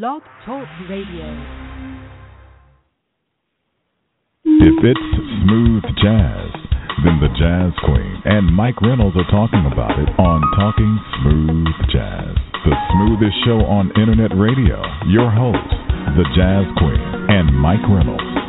Blog Talk Radio. If it's smooth jazz, then the Jazz Queen and Mike Reynolds are talking about it on Talking Smooth Jazz, the smoothest show on internet radio. Your hosts, the Jazz Queen and Mike Reynolds.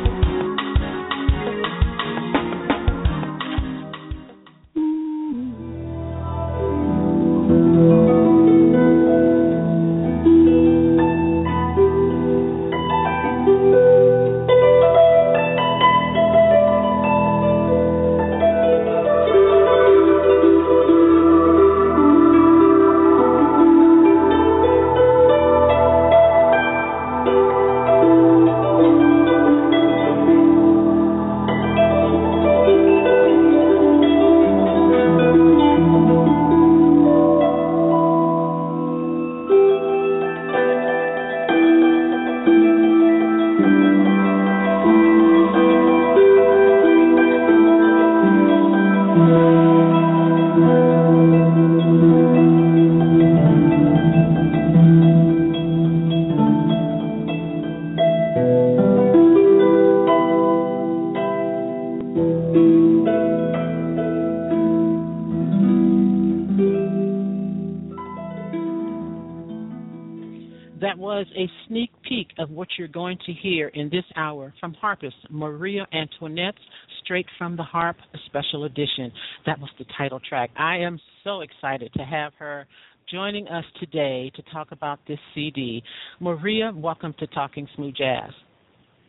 Was a sneak peek of what you're going to hear in this hour from harpist Mariea Antoinette's Straight from the Harp Special Edition. That was the title track. I am so excited to have her joining us today to talk about this CD. Mariea, welcome to Talking Smooth Jazz.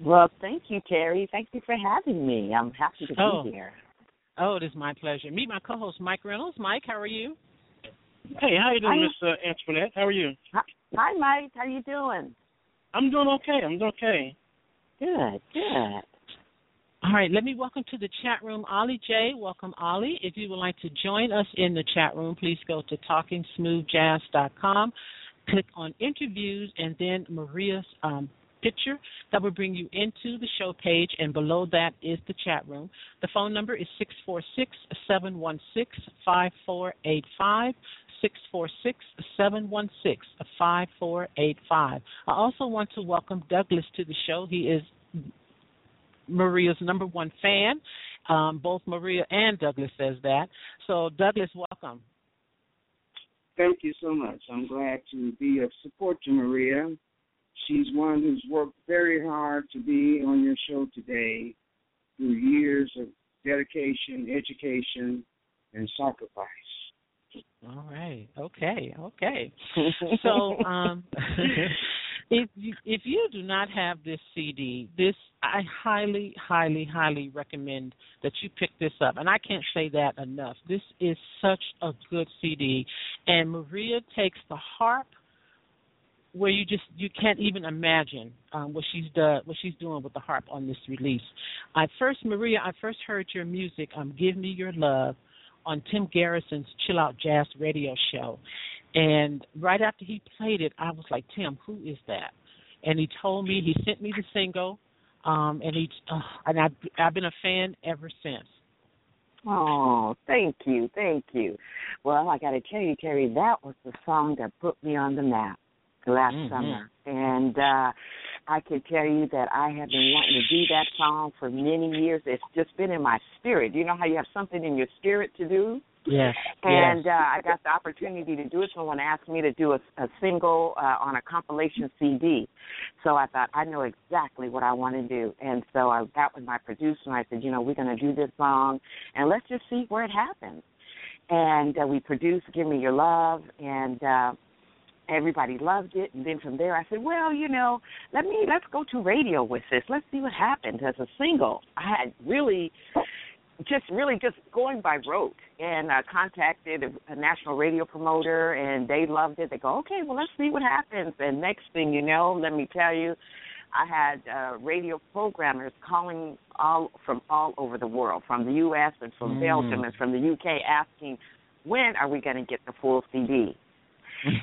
Well, thank you, Terry. Thank you for having me. I'm happy to Oh. be here. Oh, it is my pleasure. Meet my co-host Mike Reynolds. Mike, how are you? Hey, how are you doing, Hi. Miss uh, Antoinette? How are you? Hi, Mike. How you doing? I'm doing okay. I'm doing okay. Good, good. All right, let me welcome to the chat room Ollie J. Welcome, Ollie. If you would like to join us in the chat room, please go to talkingsmoothjazz.com, click on interviews, and then Mariea's um, picture. That will bring you into the show page, and below that is the chat room. The phone number is 646 716 5485. 646-716-5485. I also want to welcome Douglas to the show. He is Mariea's number one fan. Um, both Mariea and Douglas says that. So Douglas, welcome. Thank you so much. I'm glad to be of support to Mariea. She's one who's worked very hard to be on your show today through years of dedication, education, and sacrifice. All right. Okay. Okay. So, um, if you, if you do not have this CD, this I highly, highly, highly recommend that you pick this up. And I can't say that enough. This is such a good CD, and Mariea takes the harp where you just you can't even imagine um, what she's done, what she's doing with the harp on this release. I first, Mariea, I first heard your music, um, "Give Me Your Love," on Tim Garrison's Chill Out Jazz Radio Show, and right after he played it, I was like, Tim, who is that? And he told me he sent me the single, um, and he uh, and I've I've been a fan ever since. Oh, thank you, thank you. Well, I got to tell you, Terry, that was the song that put me on the map last Mhm. summer, and uh I can tell you that I have been wanting to do that song for many years. It's just been in my spirit. You know how you have something in your spirit to do? Yes. And yes. uh, I got the opportunity to do it. Someone asked me to do a, a single uh, on a compilation CD. So I thought I know exactly what I want to do. And so I got with my producer and I said, you know, we're going to do this song, and let's just see where it happens. And uh, we produced "Give Me Your Love," and uh, everybody loved it. And then from there, I said, well, you know, let me let's go to radio with this. Let's see what happens as a single. I had really just really just going by rote and uh, contacted a, a national radio promoter and they loved it. They go, okay, well let's see what happens. And next thing you know, let me tell you, I had uh, radio programmers calling all from all over the world, from the U.S. and from Mm. Belgium and from the U.K. asking, when are we going to get the full CD?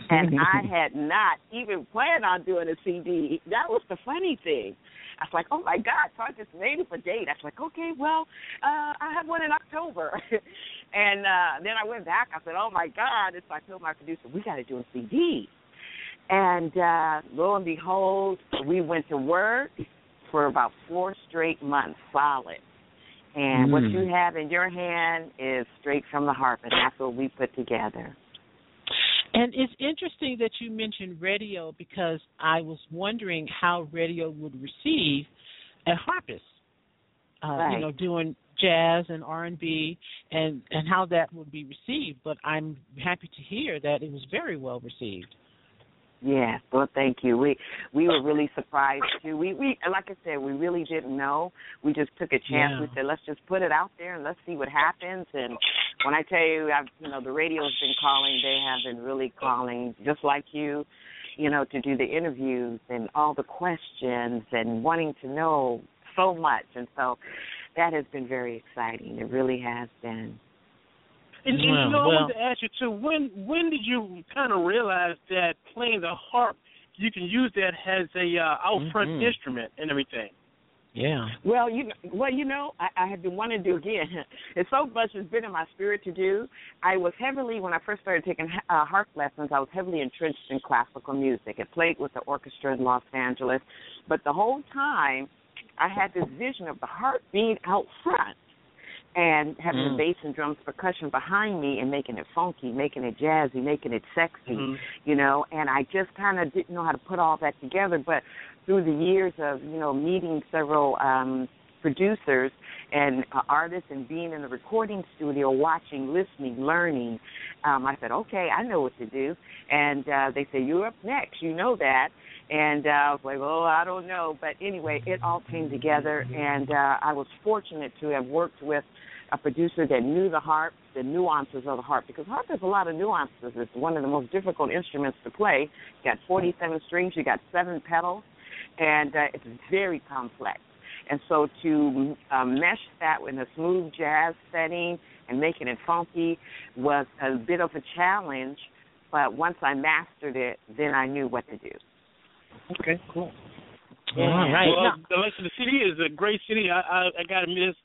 And I had not even planned on doing a CD. That was the funny thing. I was like, oh my God! So I just made up a date. I was like, okay, well, uh, I have one in October, and uh, then I went back. I said, oh my God! And so I told my producer, we got to do a CD. And uh, lo and behold, we went to work for about four straight months, solid. And what Mm. you have in your hand is straight from the harp, and that's what we put together. And it's interesting that you mentioned radio because I was wondering how radio would receive a harpist, uh, Right. you know, doing jazz and R and B, and and how that would be received. But I'm happy to hear that it was very well received. Yes, well, thank you. We we were really surprised too. We we like I said, we really didn't know. We just took a chance. Yeah. We said, let's just put it out there and let's see what happens. And when I tell you, I've you know the radio's been calling. They have been really calling, just like you, you know, to do the interviews and all the questions and wanting to know so much. And so that has been very exciting. It really has been. And, and Well, you know, I well. wanted to ask you too. When when did you kind of realize that playing the harp, you can use that as a uh, out front Mhm. instrument and everything? Yeah. Well, you know, well, you know, I, I have been wanting to do again. It's so much has been in my spirit to do. I was heavily when I first started taking uh, harp lessons. I was heavily entrenched in classical music. I played with the orchestra in Los Angeles, but the whole time I had this vision of the harp being out front and having Mm. the bass and drums percussion behind me and making it funky, making it jazzy, making it sexy Mhm. you know, and I just kind of didn't know how to put all that together. But through the years of you know meeting several um, producers and uh, artists and being in the recording studio, watching, listening, learning, um, I said, okay, I know what to do. And uh, they say you're up next, you know that. And uh, I was like, oh, I don't know. But anyway, it all came together, and uh, I was fortunate to have worked with a producer that knew the harp, the nuances of the harp, because harp has a lot of nuances. It's one of the most difficult instruments to play. You got 47 strings, you got seven pedals, and uh, it's very complex. And so to uh, mesh that in a smooth jazz setting and making it funky was a bit of a challenge. But once I mastered it, then I knew what to do. Okay, cool. All right. Well, Now- the Alexa, the city is a great city. I I, I got to admit,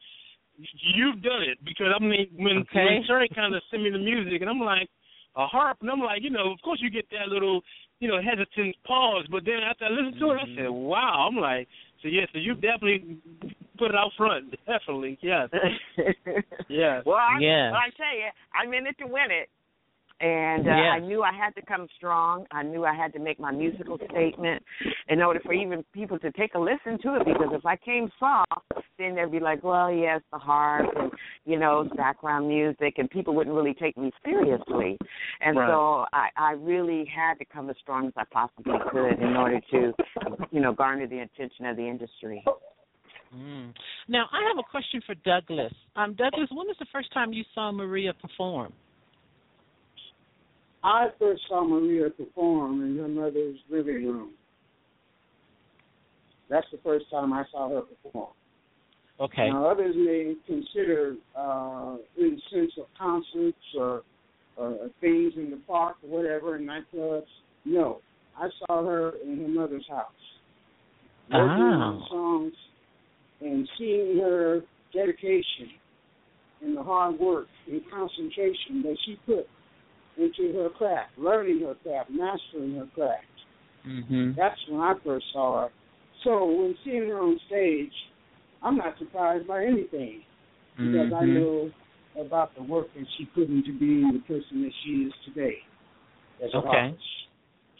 you've done it because I mean, when Okay. when Terry kind of sent me the music, and I'm like a harp, and I'm like, you know, of course you get that little, you know, hesitant pause, but then after I listened to it, I said, wow. I'm like, so yes, so you definitely put it out front, definitely, yes, yes. Well, I, Yes. well, I tell you, I'm in it to win it. And uh, Yes. I knew I had to come strong. I knew I had to make my musical statement in order for even people to take a listen to it. Because if I came soft, then they'd be like, "Well, yes, the harp and you know background music," and people wouldn't really take me seriously. And Right. so I, I really had to come as strong as I possibly could in order to, you know, garner the attention of the industry. Mm. Now, I have a question for Douglas. Um, Douglas, when was the first time you saw Mariea perform? I first saw Mariea perform in her mother's living room. That's the first time I saw her perform. Okay. Now, others may consider uh, in the sense of concerts or, or things in the park or whatever, in nightclubs. No, I saw her in her mother's house. Working on Ah. songs and seeing her dedication and the hard work and concentration that she put into her craft, learning her craft, mastering her craft. Mhm. That's when I first saw her. So when seeing her on stage, I'm not surprised by anything because I Mhm. know about the work that she put into being the person that she is today. Okay.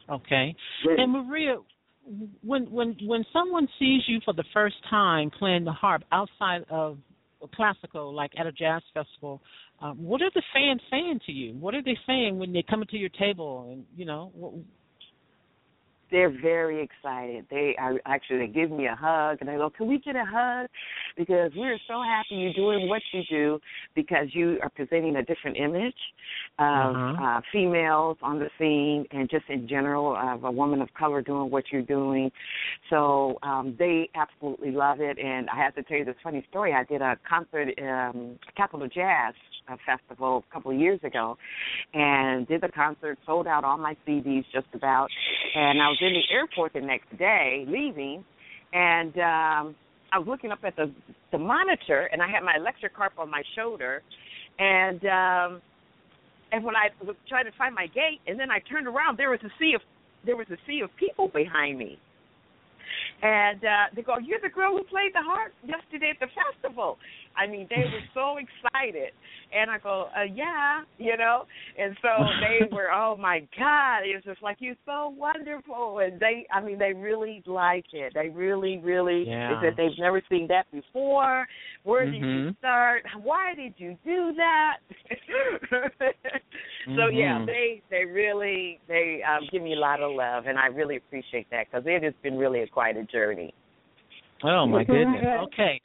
Okay. Great. And Mariea, when when when someone sees you for the first time playing the harp outside of a classical, like at a jazz festival, um, what are the fans saying to you? What are they saying when they come to your table? And you know, what, they're very excited. They are actually they give me a hug and they go, "Can we get a hug?" Because we're so happy you're doing what you do because you are presenting a different image of Uh-huh. uh, females on the scene and just in general of a woman of color doing what you're doing. So um, they absolutely love it. And I have to tell you this funny story. I did a concert, um, Capital Jazz uh, Festival a couple of years ago, and did the concert, sold out all my CDs just about. And I was in the airport the next day, leaving, and um, I was looking up at the the monitor, and I had my electric harp on my shoulder, and um, and when I was trying to find my gate, and then I turned around, there was a sea of there was a sea of people behind me. And uh they go, You're the girl who played the harp yesterday at the festival. I mean, they were so excited. And I go, uh, yeah, you know. And so they were, oh my God, it was just like you're so wonderful. And they, I mean, they really like it. They really, really. Yeah. They said they've never seen that before. Where did you Mhm. start? Why did you do that? so yeah, Mhm. they they really they um, give me a lot of love, and I really appreciate that because it has been really a quite a journey. Oh my goodness. Okay.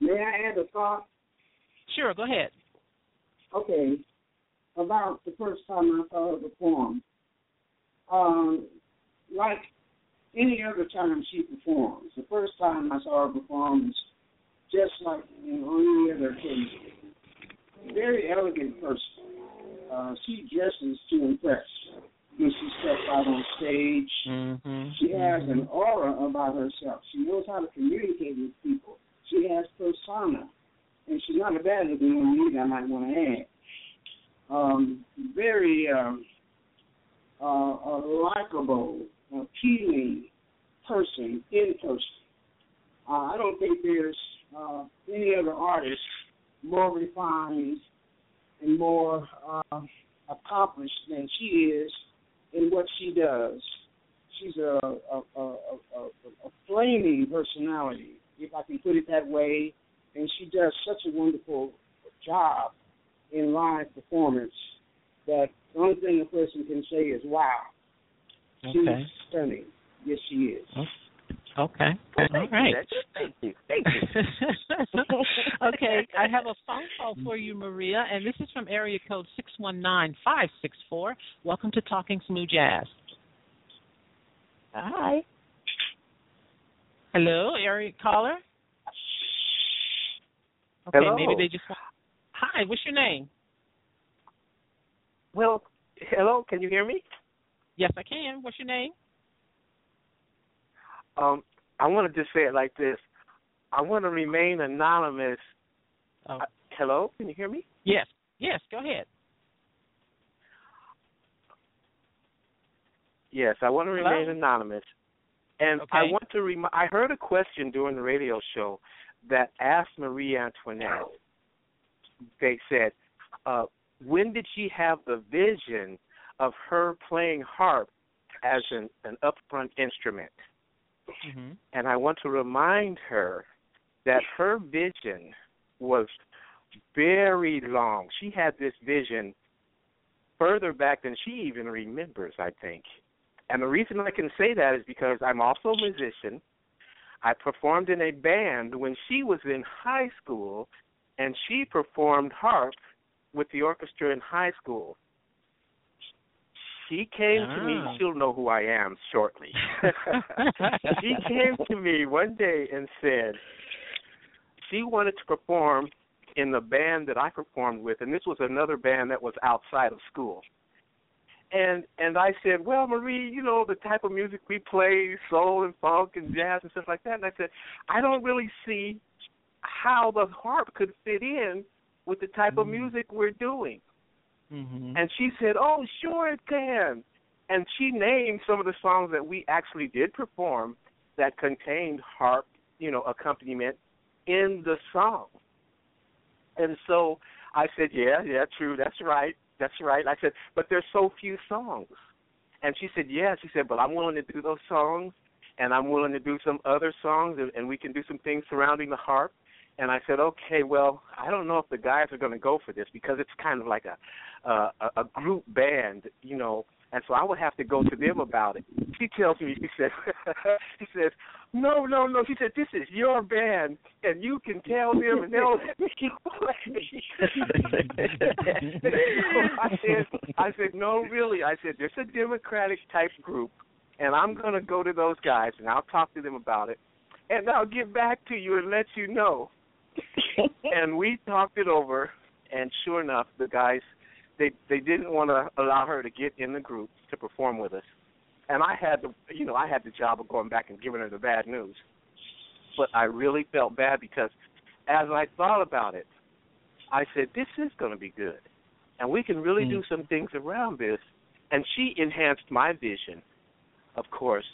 May I add a thought? Sure, go ahead. Okay, about the first time I saw her perform. Um, like any other time she performs, the first time I saw her perform is just like you know, on any other occasion. Very elegant person. Uh, she dresses to impress when she steps out on stage. Mm-hmm. She has an aura about herself. She knows how to communicate with people. She has persona, and she's not a bad looking woman either. I might want to add. Um, very um, uh, a likable, appealing person in person. Uh, I don't think there's uh, any other artist more refined and more uh, accomplished than she is in what she does. She's a a, a, a, a, flaming personality, if I can put it that way, and she does such a wonderful job in live performance that the only thing a person can say is "Wow." She's Okay. stunning. Yes, she is. Oh, okay. All Thank right. you, Thank you. Thank you. okay, I have a phone call for you, Mariea, and this is from area code six one nine five six four. Welcome to Talking Smooth Jazz. Hi. Hello, area caller. Okay, Hello. maybe they just want. Hi, what's your name? Well, hello, can you hear me? Yes, I can. What's your name? Um, I want to just say it like this. I want to remain anonymous. Oh. Uh, hello, can you hear me? Yes, yes. Go ahead. Yes, I want to Hello? remain anonymous. And I want to remind. I heard a question during the radio show that asked Marie Antoinette. They said, uh, when did she have the vision of her playing harp as an, an upfront instrument? Mm-hmm. And I want to remind her that her vision was very long. She had this vision further back than she even remembers, I think. And the reason I can say that is because I'm also a musician. I performed in a band when she was in high school, and she performed harp with the orchestra in high school. She came to me, Ah. she'll know who I am shortly. she came to me one day and said she wanted to perform in the band that I performed with, and this was another band that was outside of school. And and I said, well, Marie, you know the type of music we play, soul and funk and jazz and stuff like that. And I said, I don't really see how the harp could fit in with the type of Mm. music we're doing. Mm-hmm. And she said, "Oh, sure it can." And she named some of the songs that we actually did perform that contained harp, you know, accompaniment in the song. And so I said, "Yeah, yeah, true. That's right. That's right." I said, "But there's so few songs." And she said, "Yeah." She said, "But I'm willing to do those songs, and I'm willing to do some other songs, and, and we can do some things surrounding the harp." And I said, "Okay, well, I don't know if the guys are going to go for this because it's kind of like a uh, a, a group band, you know, and so I would have to go to them about it. She tells me, she says, she says, no, no, no. She said, this is your band, and you can tell them, and they'll let me play. I said, I said, no, really. I said, there's a Democratic type group, and I'm going to go to those guys, and I'll talk to them about it, and I'll get back to you and let you know. and we talked it over, and sure enough, the guys they they didn't want to allow her to get in the group to perform with us, and I had the you know I had the job of going back and giving her the bad news, but I really felt bad because as I thought about it, I said this is going to be good, and we can really mm. do some things around this, and she enhanced my vision. Of course,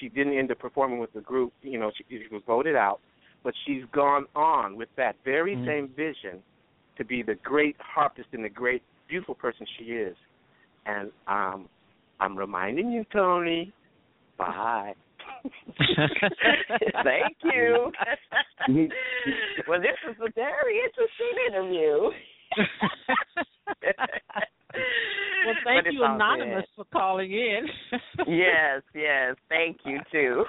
she didn't end up performing with the group. You know, she, she was voted out, but she's gone on with that very mm. same vision to be the great harpist and the great beautiful person she is. And um I'm reminding you, Tony. Bye. Thank you. well, this is a very interesting interview. well, thank you, Anonymous, good. for calling in. yes, yes. Thank you, too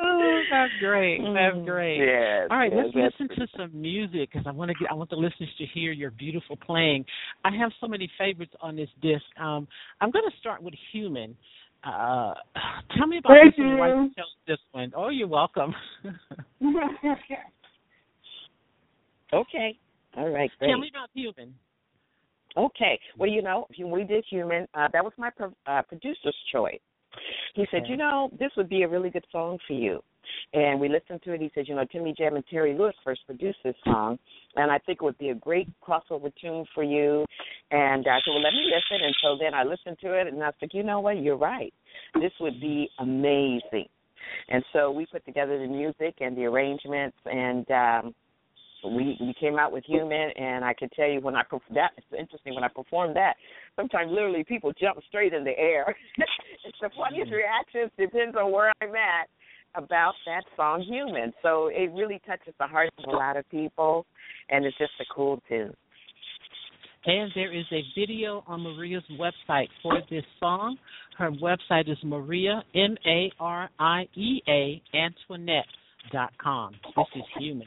oh, that's great. That's mm. great. Yes. All right, yes, let's listen to some music because I want to get. I want the listeners to hear your beautiful playing. I have so many favorites on this disc. Um, I'm going to start with "Human." Uh, tell me about Thank this you. one. Why you chose this one? Oh, you're welcome. okay. All right. Great. Tell me about "Human." Okay. Well, you know, we did "Human." Uh, that was my pro- uh, producer's choice. He said, you know, this would be a really good song for you. And we listened to it. He said, you know, Jimmy Jam and Terry Lewis first produced this song, and I think it would be a great crossover tune for you. And I said, well, let me listen. And so then I listened to it, and I said, you know what, you're right. This would be amazing. And so we put together the music and the arrangements, and um, we we came out with human and i can tell you when i that it's interesting when i performed that sometimes literally people jump straight in the air it's the funniest reactions depends on where i'm at about that song human so it really touches the hearts of a lot of people and it's just a cool tune and there is a video on Mariea's website for this song. Her website is Mariea M A R I E A Antoinette dot com. This is human.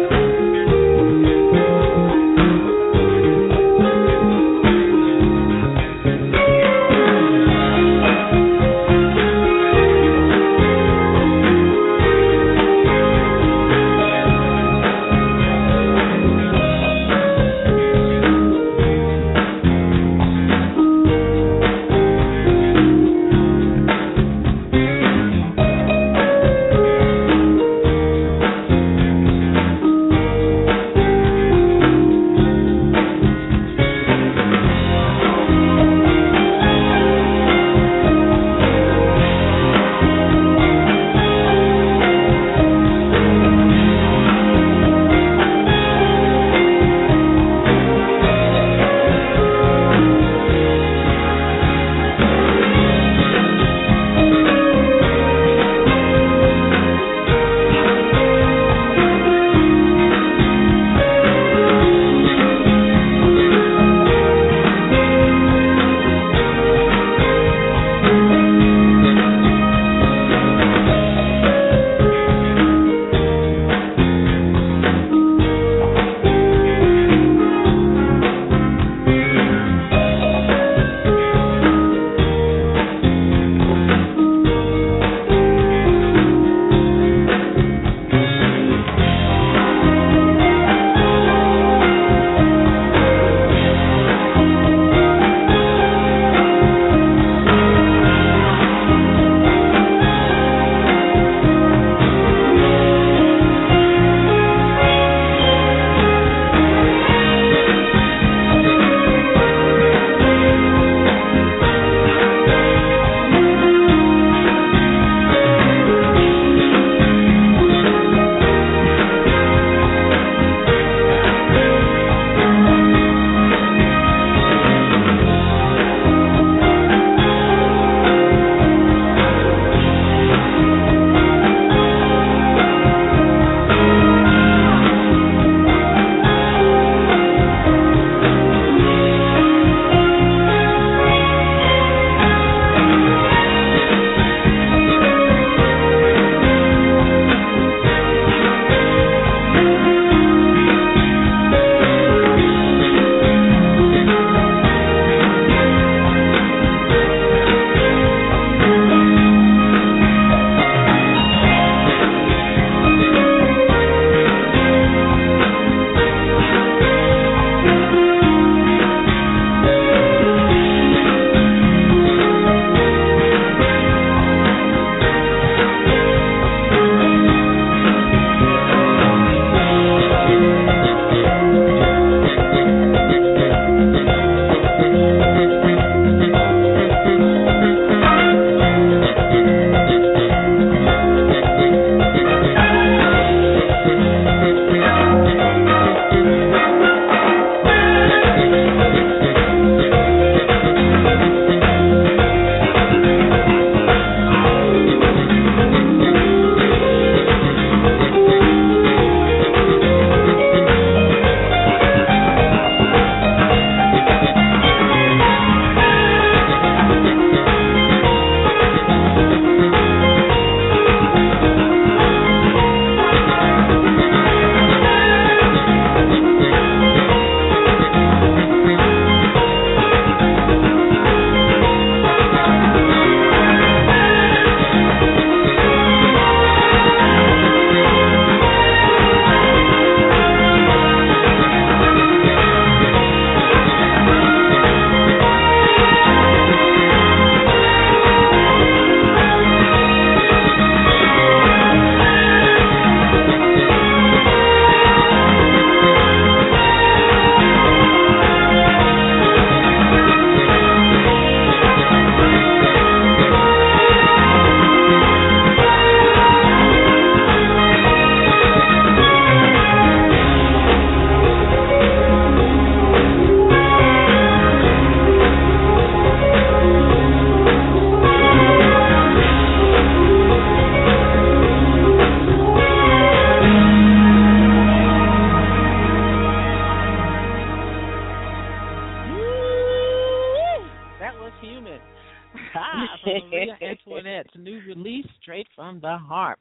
Antoinette's new release, straight from the harp.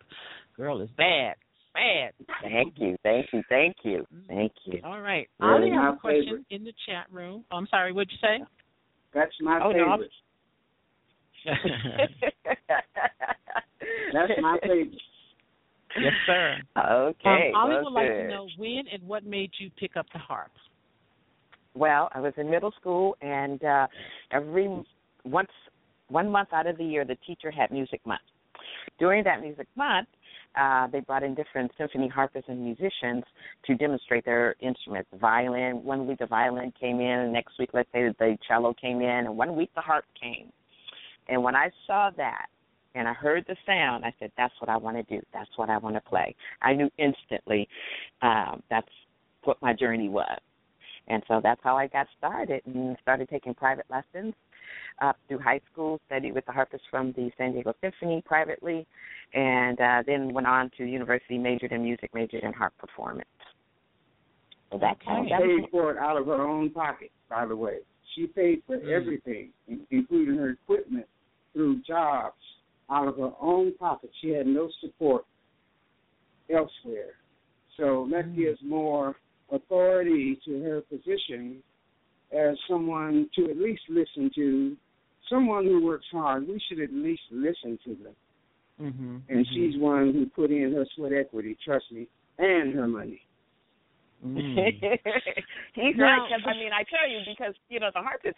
Girl is bad. Bad. Thank you, thank you, thank you, thank you. All right. Really I have a question favorite. in the chat room. Oh, I'm sorry, what'd you say? That's my Oh, no, favorite. That's my favorite. yes, sir. Okay. um, Ollie well, would like to know when and what made you pick up the harp. Well, I was in middle school, and uh every once one month out of the year, the teacher had music month. During that music month, uh, they brought in different symphony harpists and musicians to demonstrate their instruments. Violin, one week the violin came in, and next week, let's say the cello came in, and one week the harp came. And when I saw that and I heard the sound, I said, "That's what I want to do. That's what I want to play." I knew instantly um, that's what my journey was. And so that's how I got started and started taking private lessons up through high school, studied with the harpists from the San Diego Symphony privately, and uh, then went on to university, majored in music, majored in harp performance. So that kind She of, was, paid for it out of her own pocket, by the way. She paid for Mm. everything, including her equipment, through jobs out of her own pocket. She had no support elsewhere. So that Mm. gives more authority to her position as someone to at least listen to. Someone who works hard, we should at least listen to them. Mm-hmm. And she's one who put in her sweat equity, trust me, and her money. Mm. He's Now- right because I mean I tell you because you know the harp is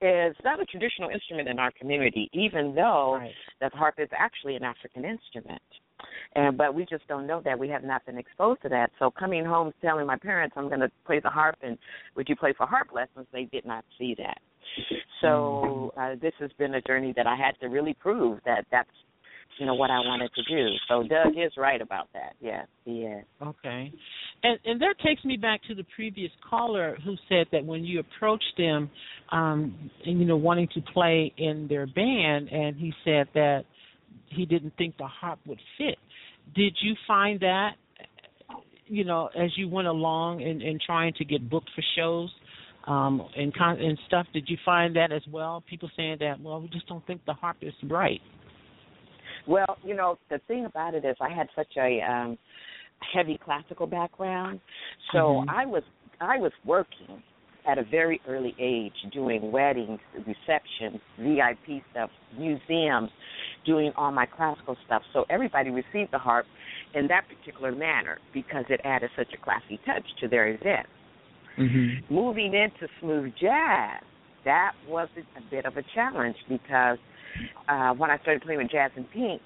is not a traditional instrument in our community, even though Right. the harp is actually an African instrument. And but we just don't know that we have not been exposed to that. So coming home telling my parents I'm going to play the harp and would you play for harp lessons? They did not see that. So uh, this has been a journey that I had to really prove that that's you know what I wanted to do. So Doug is right about that. Yes, he is. Okay. And and that takes me back to the previous caller who said that when you approached them um and you know wanting to play in their band and he said that he didn't think the harp would fit. Did you find that you know as you went along and and trying to get booked for shows um and con- and stuff did you find that as well people saying that well we just don't think the harp is right Well, you know, the thing about it is I had such a um heavy classical background. So Mhm. I was I was working at a very early age doing weddings, receptions, VIP stuff, museums, doing all my classical stuff. So everybody received the harp in that particular manner because it added such a classy touch to their event. mm-hmm. Moving into smooth jazz, that was a bit of a challenge because uh, when I started playing with Jazz and Pink,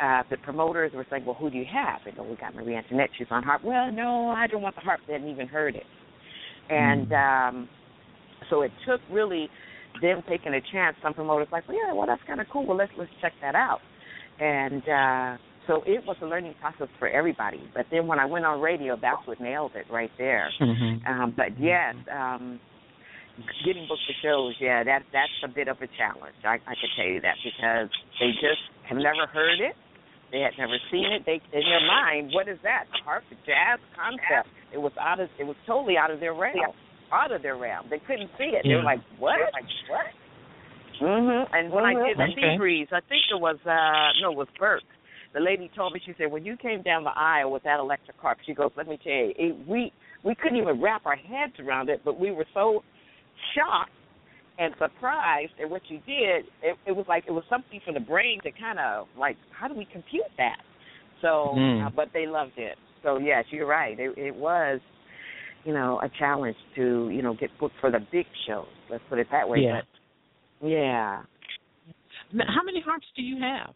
uh, the promoters were saying, "Well, who do you have?" They go, "We got Marie Antoinette. She's on harp." Well, no, I don't want the harp. They hadn't even heard it, and um, so it took really them taking a chance. Some promoters like, "Well, yeah, well, that's kind of cool. Well, let's let's check that out," and uh, so it was a learning process for everybody. But then when I went on radio, that's what nailed it right there. Mm-hmm. Um, but yes, um, getting booked for shows, yeah, that that's a bit of a challenge. I, I can tell you that because they just have never heard it. They had never seen it. They in their mind, what is that? The harp, the jazz concept. It was out of it was totally out of their realm. Out of their realm. They couldn't see it. They were like, What? Like what? Mhm. And when I did the Okay. Sea Breeze, I think it was uh no, it was Berks. The lady told me, she said, When you came down the aisle with that electric harp, she goes, Let me tell you, it, we we couldn't even wrap our heads around it, but we were so shocked and surprised at what you did. It, it was like it was something for the brain to kind of like, how do we compute that? So, Mm. uh, but they loved it. So yes, you're right. It, it was, you know, a challenge to you know get booked for the big shows. Let's put it that way. Yeah. But yeah, how many harps do you have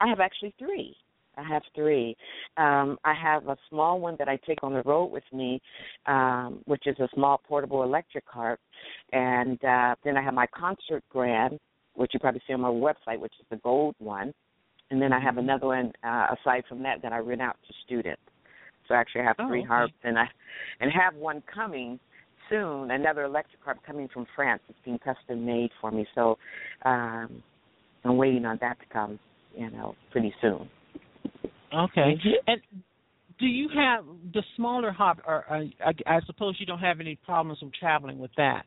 I have actually three. I have three. Um, I have a small one that I take on the road with me, um, which is a small portable electric harp, and uh, then I have my concert grand, which you probably see on my website, which is the gold one, and then I have another one uh, aside from that that I rent out to students. So actually, have Oh, three okay. harps, and I and have one coming soon. Another electric harp coming from France. It's being custom made for me. So um, I'm waiting on that to come. You know, pretty soon. Okay. Mhm. And do you have the smaller harp? Or uh, I, I suppose you don't have any problems with traveling with that.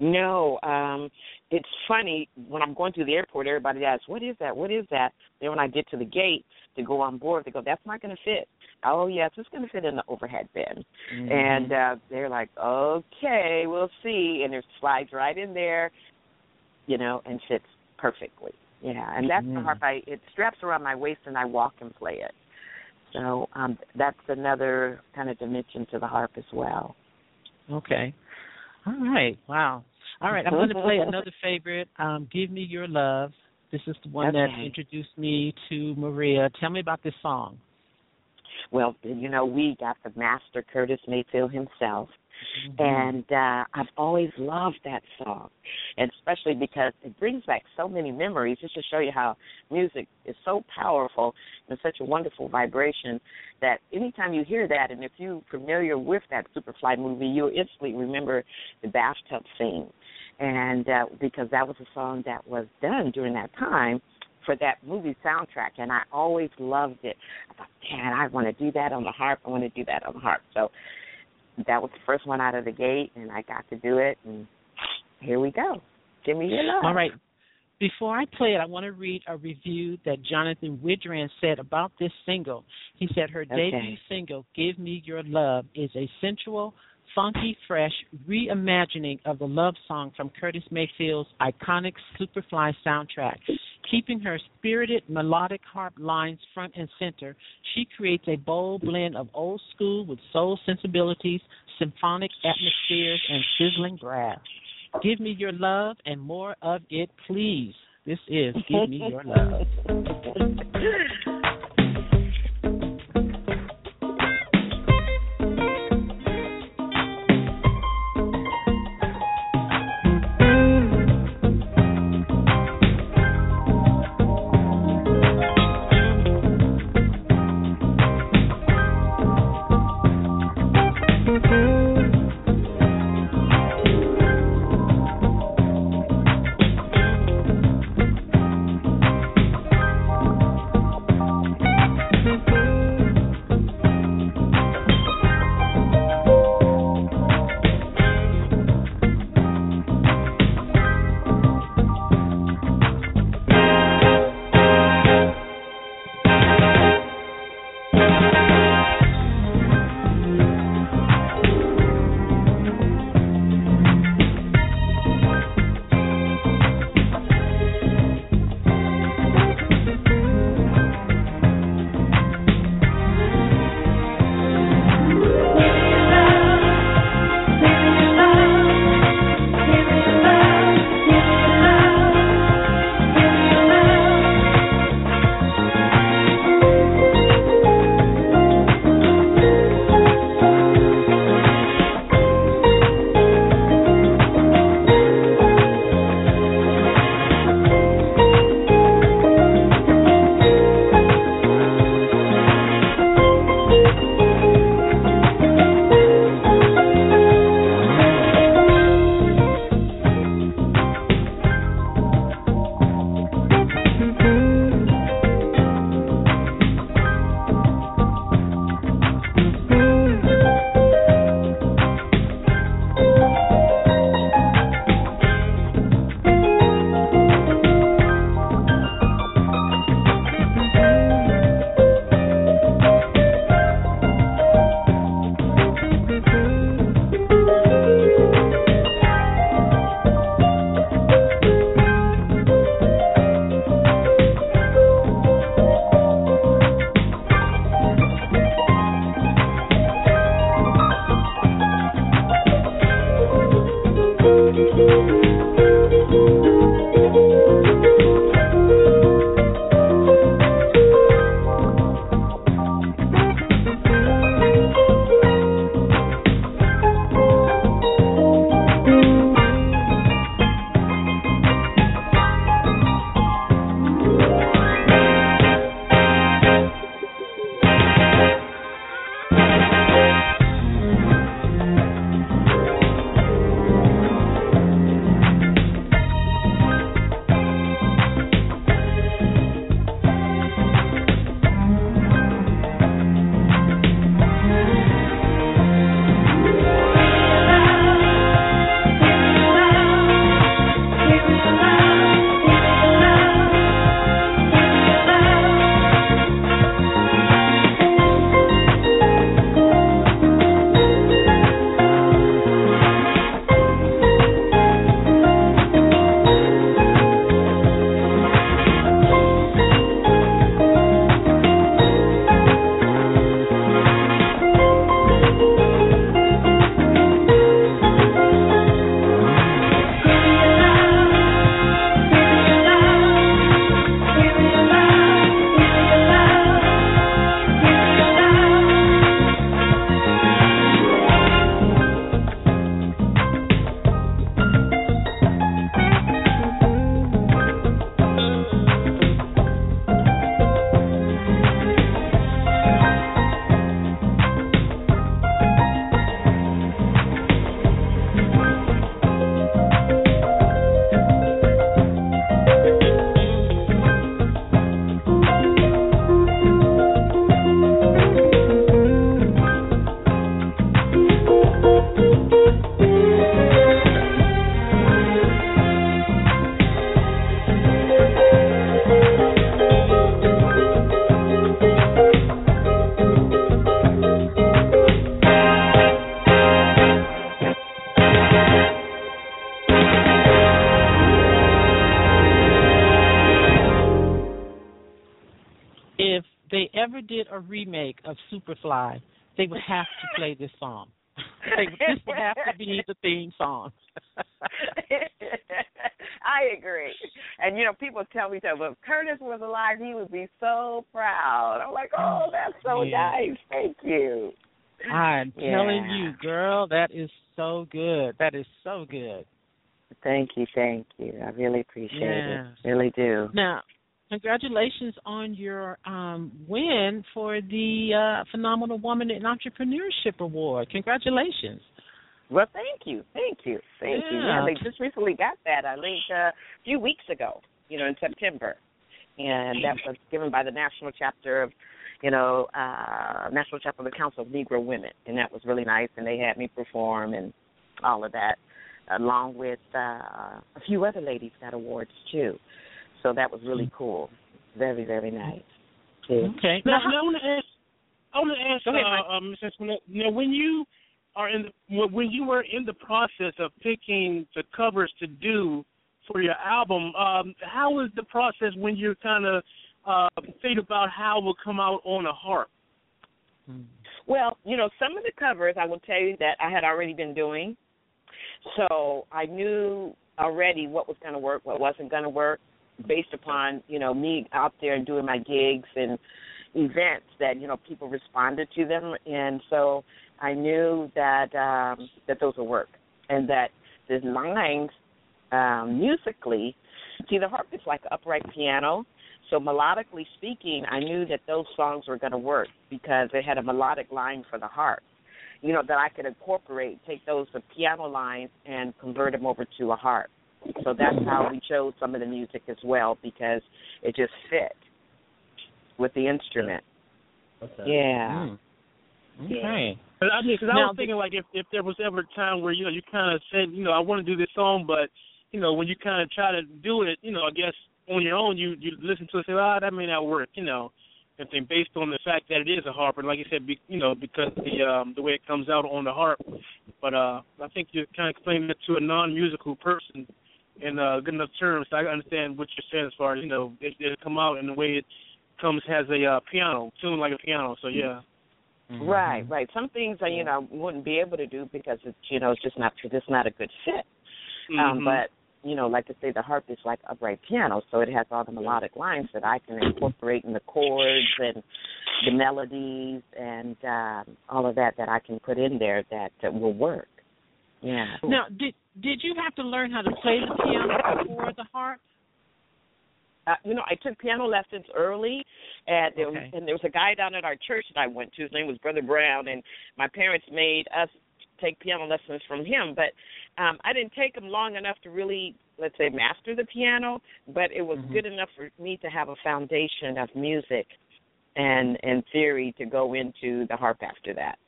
No, um, it's funny when I'm going through the airport. Everybody asks, "What is that? What is that?" Then when I get to the gate to go on board, they go, "That's not going to fit." Oh yes, it's going to fit in the overhead bin, Mhm. and uh, they're like, "Okay, we'll see," and it slides right in there, you know, and fits perfectly. Yeah, and that's the harp. I it straps around my waist, and I walk and play it. So um, that's another kind of dimension to the harp as well. Okay. All right. Wow. All right. I'm going to play another favorite. Um, Give me your love. This is the one that introduced me to Mariea. Tell me about this song. Well, you know, we got the master Curtis Mayfield himself. Mm-hmm. And uh I've always loved that song. And especially because it brings back so many memories just to show you how music is so powerful and such a wonderful vibration that anytime you hear that and if you're familiar with that Superfly movie, you'll instantly remember the bathtub scene. And uh because that was a song that was done during that time for that movie soundtrack and I always loved it. I thought, man, I want to do that on the harp. I want to do that on the harp. So that was the first one out of the gate, and I got to do it, and here we go. Give me your love. All right. Before I play it, I want to read a review that Jonathan Widran said about this single. He said her Okay. debut single, Give Me Your Love, is a sensual, funky, fresh reimagining of the love song from Curtis Mayfield's iconic Superfly soundtrack. Keeping her spirited melodic harp lines front and center, she creates a bold blend of old school with soul sensibilities, symphonic atmospheres, and sizzling brass. Give me your love and more of it, please. This is Give Me Your Love. of Superfly, they would have to play this song. they, this would have to be the theme song. I agree. And you know, people tell me that well, if Curtis was alive, he would be so proud. I'm like, oh, mm-hmm. that's so Yeah. nice. Thank you. I'm telling you, girl, that is so good. That is so good. Thank you, thank you. I really appreciate Yes. it. Really do. Now, congratulations on your um, win for the uh, Phenomenal Woman in Entrepreneurship Award. Congratulations. Well, thank you, thank you, thank you. Yeah. Yeah, they just recently got that. I think uh, a few weeks ago. You know, in September, and that was given by the national chapter of, you know, uh National Chapter of the Council of Negro Women, and that was really nice. And they had me perform and all of that, along with uh a few other ladies got awards too. So that was really cool. Very, very nice. Too. Okay. Now, Now, now I want to ask. I want to ask, Go ahead, uh, Ms. Antoinette, you know, when you are in the when- when you were in the process of picking the covers to do for your album, um, how was the process when you're kind of uh, think about how it will come out on a harp? Well, you know, some of the covers I will tell you that I had already been doing. So I knew already what was going to work, what wasn't going to work, based upon, you know, me out there and doing my gigs and events that, you know, people responded to them. And so I knew that um, that those would work and that the lines um, musically, see, the harp is like upright piano. So melodically speaking, I knew that those songs were going to work because they had a melodic line for the harp. You know that I could incorporate, take those piano lines and convert them over to a harp. So that's how we chose some of the music as well because it just fit with the instrument. Okay. Yeah. Mm. Okay. But I mean, because I Now, was thinking like if if there was ever a time where you know you kind of said you know I want to do this song, but you know when you kind of try to do it, you know I guess on your own you you listen to it and say, ah, that may not work, you know, and think based on the fact that it is a harp, and like you said, be, you know because the um the way it comes out on the harp. But uh I think you're kind of explaining it to a non-musical person in uh good enough terms. So I understand what you're saying as far as you know it, it come out in the way it comes has a uh, piano tune like a piano. So yeah. Mm-hmm. Right, right. Some things I, you know, wouldn't be able to do because it's, you know, it's just not, it's just not a good fit. Um, Mhm. but you know, like I say, the harp is like upright piano, so it has all the melodic lines that I can incorporate in the chords and the melodies and um, all of that that I can put in there that, that will work. Yeah. Now, did did you have to learn how to play the piano before the harp? uh, you know, I took piano lessons early, and there was, and there was a guy down at our church that I went to. His name was Brother Brown, and my parents made us take piano lessons from him. But um, I didn't take them long enough to really, let's say, master the piano. But it was Mhm. good enough for me to have a foundation of music and and theory to go into the harp after that.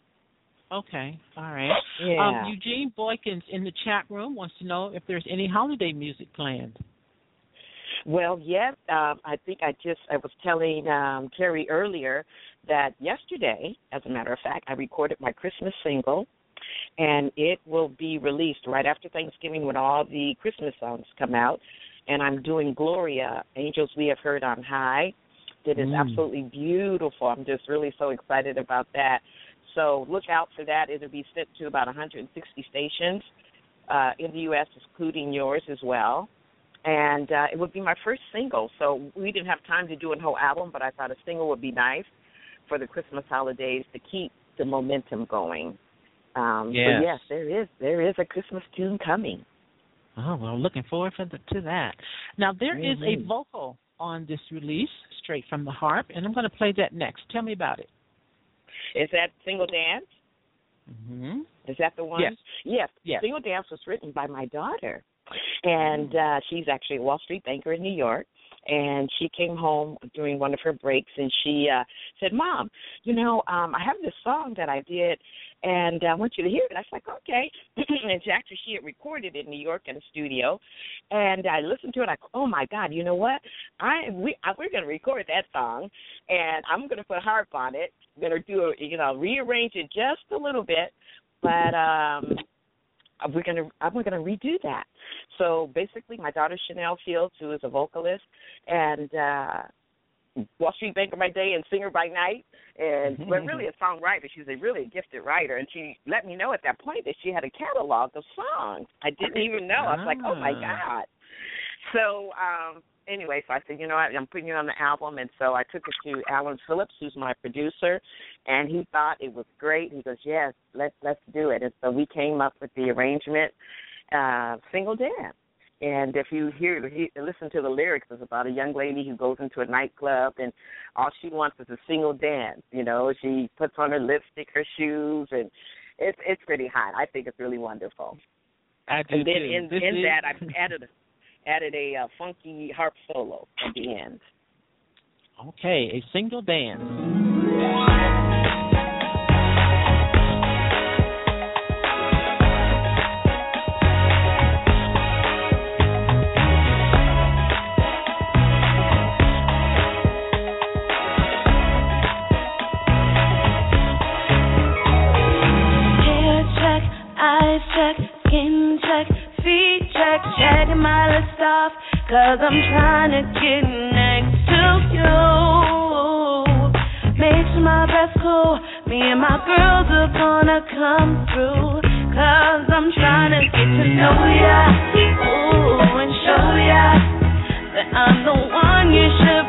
Okay, all right. Yeah. Um, Eugene Boykins in the chat room wants to know if there's any holiday music planned. Well, yes. Um, I think I just I was telling um, Carrie earlier that yesterday, as a matter of fact, I recorded my Christmas single, and it will be released right after Thanksgiving when all the Christmas songs come out. And I'm doing Gloria, Angels We Have Heard on High. It is Mm. absolutely beautiful. I'm just really so excited about that. So look out for that. It'll be sent to about 160 stations uh, in the U.S., including yours as well and uh, it would be my first single. So we didn't have time to do a whole album, but I thought a single would be nice for the Christmas holidays to keep the momentum going. Um, Yes. So yes, there is there is a Christmas tune coming. Oh well, looking forward for the, to that. Now there is a Mhm. vocal on this release, straight from the harp, and I'm going to play that next. Tell me about it. Is that Single Dance? Mm-hmm. Is that the one? Yes. Yes. Yes. Single Dance was written by my daughter, and uh, she's actually a Wall Street banker in New York. And she came home during one of her breaks, and she uh, said, "Mom, you know, um, I have this song that I did, and I want you to hear it." I was like, "Okay." and she, actually she had recorded it in New York in a studio, and I listened to it, I, oh my God, you know what? I we I, we're going to record that song, and I'm going to put harp on it. I'm going to do a, you know rearrange it just a little bit, but um we're going to I'm going to redo that. So basically, my daughter Chanel Fields, who is a vocalist, and uh well, she banker by day and singer by night, and but really a songwriter. She's a really gifted writer, and she let me know at that point that she had a catalog of songs. I didn't even know. I was like, oh my Ah. god. So um anyway, so I said, you know what, I'm putting you on the album, and so I took it to Allan Phillips, who's my producer, and he thought it was great. He goes, yes, let's let's do it, and so we came up with the arrangement, uh, single dance. And if you hear, he, listen to the lyrics, it's about a young lady who goes into a nightclub and all she wants is a single dance. You know, she puts on her lipstick, her shoes, and it's it's pretty hot. I think it's really wonderful. I do And then too. in This in is- that, I added a, added a uh, funky harp solo at the end. Okay, a single dance. Cause I'm trying to get next to you. Make sure my breath cool, me and my girls are gonna come through, cause I'm trying to get to know ya, ooh, and show ya that I'm the one you should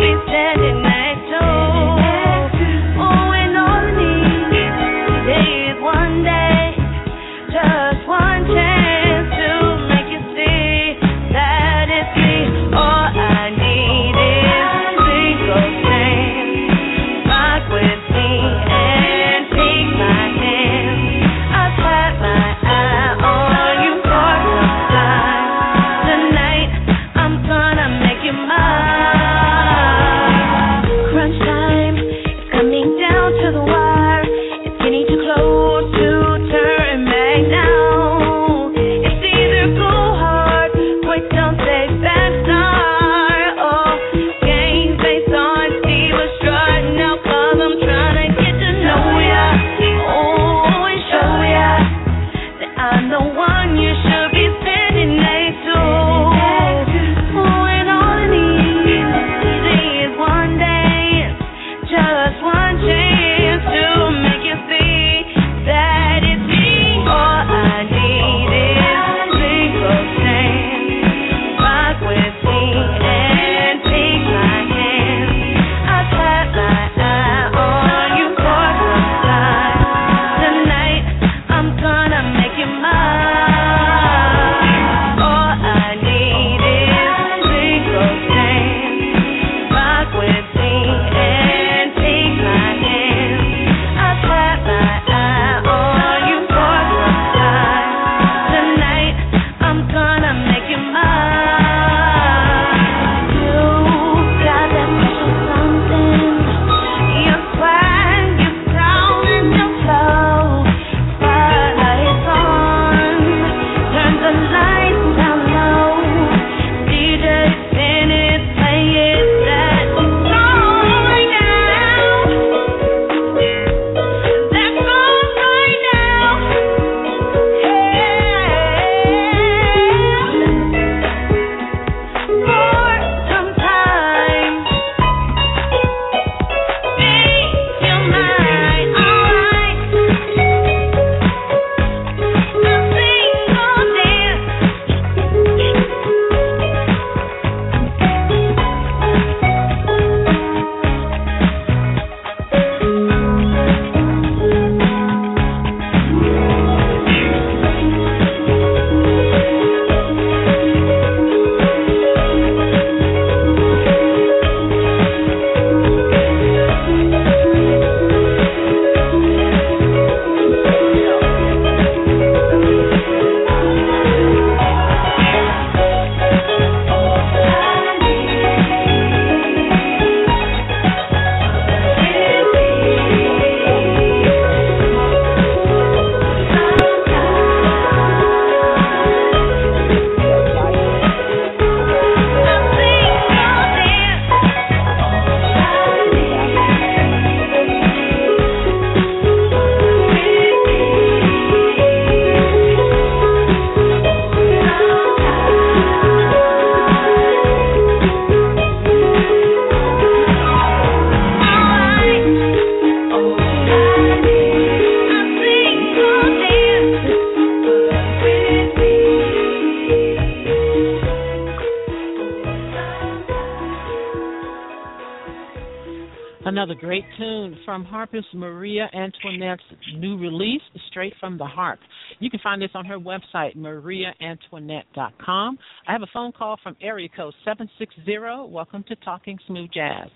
from harpist Mariea Antoinette's new release, Straight from the Harp. You can find this on her website, marieaantoinette.com. I have a phone call from area code 760. Welcome to Talking Smooth Jazz.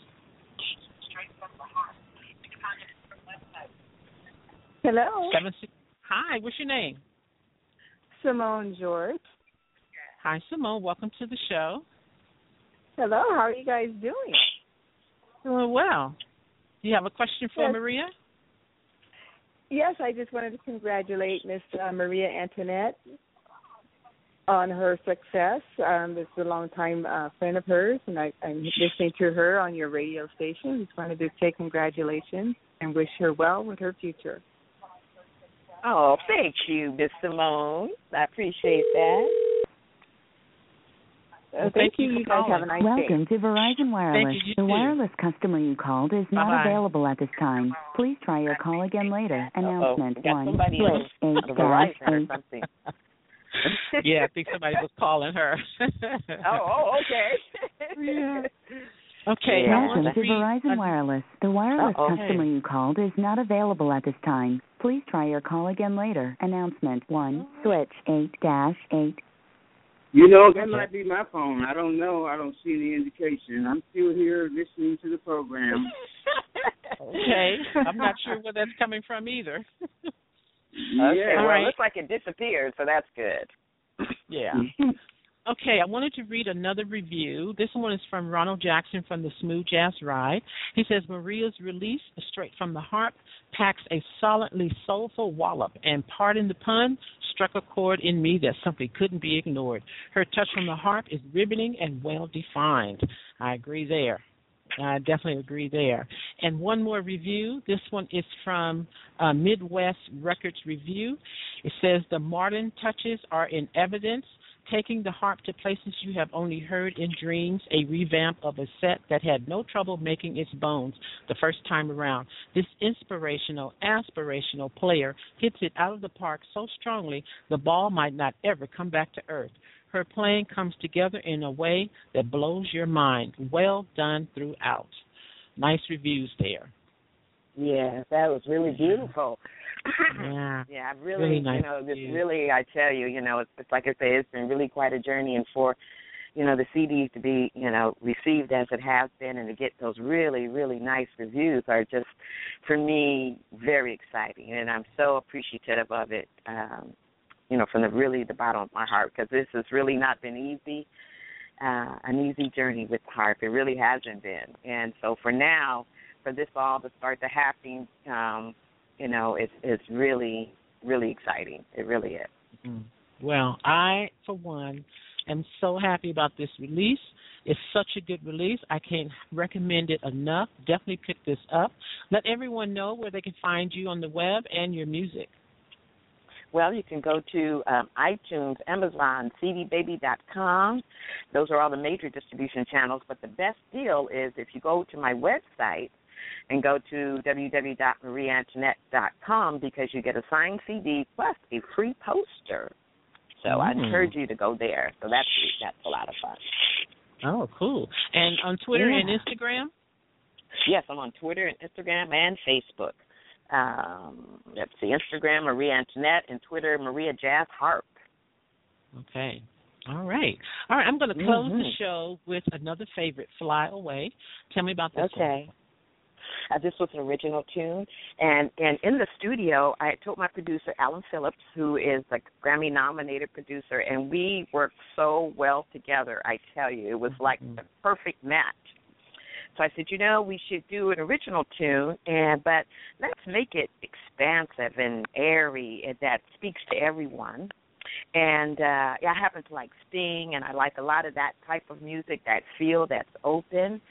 Hello. Seven, six, hi, what's your name? Simone George. Hi, Simone. Welcome to the show. Hello. How are you guys doing? Doing well. Do you have a question for Yes. Mariea? Yes, I just wanted to congratulate Miss uh, Mariea Antoinette on her success. Um, this is a longtime uh, friend of hers, and I, I'm listening to her on your radio station. Just wanted to say congratulations and wish her well with her future. Oh, thank you, Miss Simone. I appreciate that. Uh, thank, you. you You guys have a nice Welcome day. to Verizon Wireless. you, you the too. wireless customer you called is not Bye-bye. available at this time. Please try your call again later. Announcement got one somebody switch eight dash Verizon or eight. something. yeah, I think somebody was calling her. Oh, oh, okay. Yeah. Okay, Yeah. Welcome to to Verizon Wireless. The wireless Uh-oh. customer you called is not available at this time. Please try your call again later. Announcement one switch eight dash eight. You know, that might be my phone. I don't know. I don't see any indication. I'm still here listening to the program. Okay, I'm not sure where that's coming from either. Okay, yeah. well, right. it looks like it disappeared, so that's good. Yeah. Okay, I wanted to read another review. This one is from Ronald Jackson from the Smooth Jazz Ride. He says Mariea's release, straight from the harp, packs a solidly soulful wallop, and pardon the pun, struck a chord in me that simply couldn't be ignored. Her touch from the harp is riveting and well defined. I agree there. I definitely agree there. And one more review. This one is from uh, Midwest Records Review. It says the Martin touches are in evidence, taking the harp to places you have only heard in dreams, a revamp of a set that had no trouble making its bones the first time around. This inspirational, aspirational player hits it out of the park so strongly the ball might not ever come back to earth. Her playing comes together in a way that blows your mind. Well done throughout. Nice reviews there. Yeah, that was really beautiful. Yeah. Yeah, really, Really nice you know, this review. really, I tell you, you know, it's, it's like I say, it's been really quite a journey, and for, you know, the CDs to be, you know, received as it has been, and to get those really, really nice reviews are just, for me, very exciting, and I'm so appreciative of it. Um, you know, from the really the bottom of my heart, because this has really not been easy, uh, an easy journey with the harp. It really hasn't been, and so for now, for this all to start to happen, um, you know, it's it's really really exciting. It really is. Mm. Well, I, for one, am so happy about this release. It's such a good release. I can't recommend it enough. Definitely pick this up. Let everyone know where they can find you on the web and your music. Well, you can go to um, iTunes, Amazon, CDBaby.com. Those are all the major distribution channels. But the best deal is if you go to my website and go to www.marieaantoinette.com because you get a signed CD plus a free poster. So I Mm. encourage you to go there. So that's that's a lot of fun. Oh, cool. And on Twitter and Instagram? Yes, I'm on Twitter and Instagram and Facebook. Um, let's see, Instagram Mariea Antoinette and Twitter Mariea Jazz Harp. Okay. All right. All right. I'm going to close the Mhm. show with another favorite, Fly Away. Tell me about this one. Okay. Uh, this was an original tune, and and in the studio, I told my producer Allan Phillips, who is a Grammy-nominated producer, and we worked so well together. I tell you, it was like Mhm. a perfect match. So I said, you know, we should do an original tune, and but let's make it expansive and airy and that speaks to everyone. And uh I happen to like Sting, and I like a lot of that type of music, that feel that's open.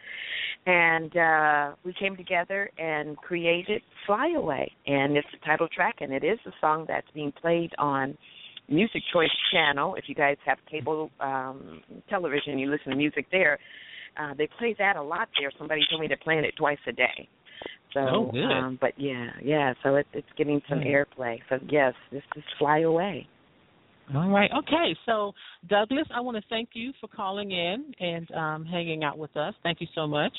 And uh we came together and created Fly Away, and it's the title track, and it is a song that's being played on Music Choice Channel. If you guys have cable um television, you listen to music there. Uh, they play that a lot there. Somebody told me they're playing it twice a day. So, Oh, good. um, but yeah, yeah. So it, it's getting some Hmm. airplay. So yes, this is Fly Away. All right. Okay. So, Douglas, I want to thank you for calling in and um, hanging out with us. Thank you so much.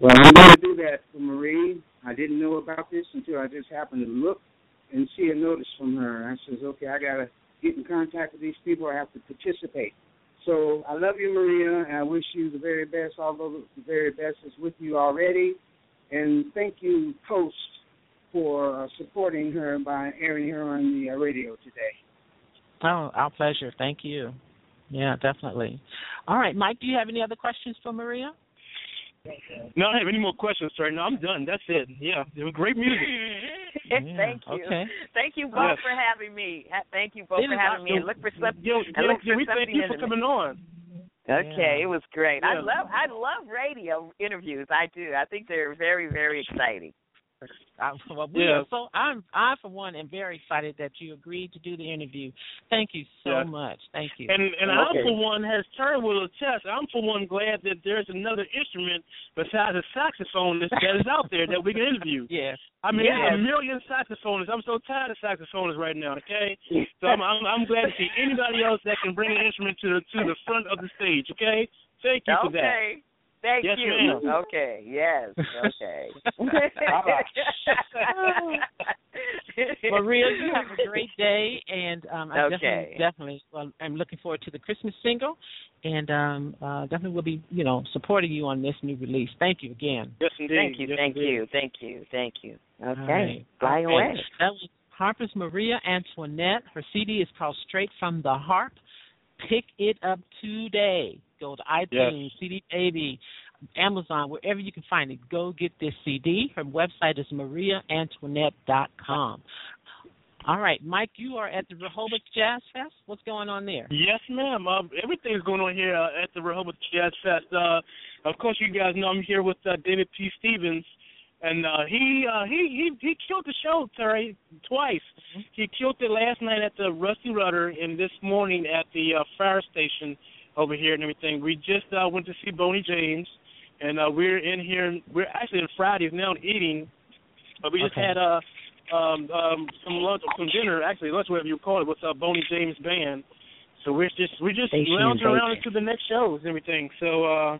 Well, I'm going to do that for Marie. I didn't know about this until I just happened to look and see a notice from her. I says, okay, I got to get in contact with these people. I have to participate. So I love you, Mariea, and I wish you the very best, although the very best is with you already. And thank you, Post, for supporting her by airing her on the uh, radio today. Oh, our pleasure. Thank you. Yeah, definitely. All right, Mike, do you have any other questions for Mariea? No, I don't have any more questions, sir. No, I'm done. That's it. Yeah, it was great music. Thank you. Okay. Thank you both Yes. for having me. Thank you both It for is having me. And look for some. Yo, and yo, look yo, for we thank you in for the- coming on. Okay, it was great. I love I love radio interviews. I do. I think they're very very exciting. I, well, we Yeah. are so I'm I for one am very excited that you agreed to do the interview. Thank you so Yeah. much. Thank you. And and Okay. I'm for one has turned with a test. I'm for one glad that there's another instrument besides a saxophone that that is out there that we can interview. yes. I mean, Yes. a million saxophonists. I'm so tired of saxophonists right now. Okay, so I'm, I'm I'm glad to see anybody else that can bring an instrument to the to the front of the stage. Okay, thank you for that. Okay. Thank Yes, you. ma'am. Okay. Yes. Okay. Mariea, you have a great day, and um, I definitely, Okay. definitely, well, I'm looking forward to the Christmas single, and um, uh, definitely will be, you know, supporting you on this new release. Thank you again. Yes, indeed. Thank you. Yes, Thank indeed. you. Thank you. Thank you. Okay. All right. Fly Okay. away. That was Harper's Mariea Antoinette. Her CD is called Straight from the Harp. Pick it up today. Go to iTunes, CD Baby, Amazon, wherever you can find it. Go get this CD. Her website is marieaantoinette.com. All right, Mike, you are at the Rehoboth Jazz Fest. What's going on there? Yes, ma'am. Um, everything's going on here uh, at the Rehoboth Jazz Fest. Uh, of course, you guys know I'm here with uh, David P. Stevens, and uh, he uh, he he he killed the show, Terry, twice. He killed it last night at the Rusty Rudder, and this morning at the uh, fire station over here and everything. We just uh, went to see Boney James, and uh, we're in here. We're actually on Fridays now eating, but we just Okay. had uh, um, um, some lunch, some dinner, actually lunch, whatever you call it, with uh, Boney James band. So we're just we're just Station lounging around into the next shows and everything. So uh,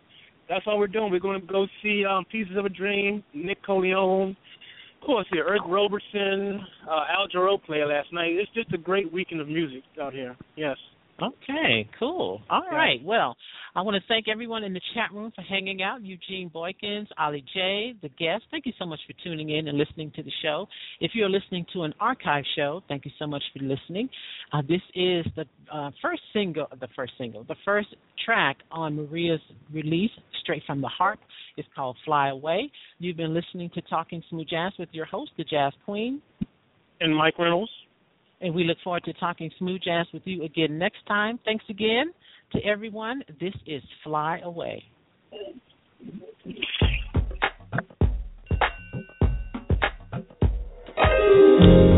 that's all we're doing. We're going to go see um, Pieces of a Dream, Nick Colionne. Of course, here, Earth Robertson, uh, Al Jarreau played last night. It's just a great weekend of music out here. Yes. Okay, cool. All Yeah. right. Well, I want to thank everyone in the chat room for hanging out. Eugene Boykins, Ali J, the guest. Thank you so much for tuning in and listening to the show. If you're listening to an archive show, thank you so much for listening. Uh, this is the uh, first single, the first single, the first track on Mariea's release, straight from the Harp. It's called Fly Away. You've been listening to Talking Smooth Jazz with your host, the Jazz Queen. And Mike Reynolds. And we look forward to talking smooth jazz with you again next time. Thanks again to everyone. This is Fly Away. Thank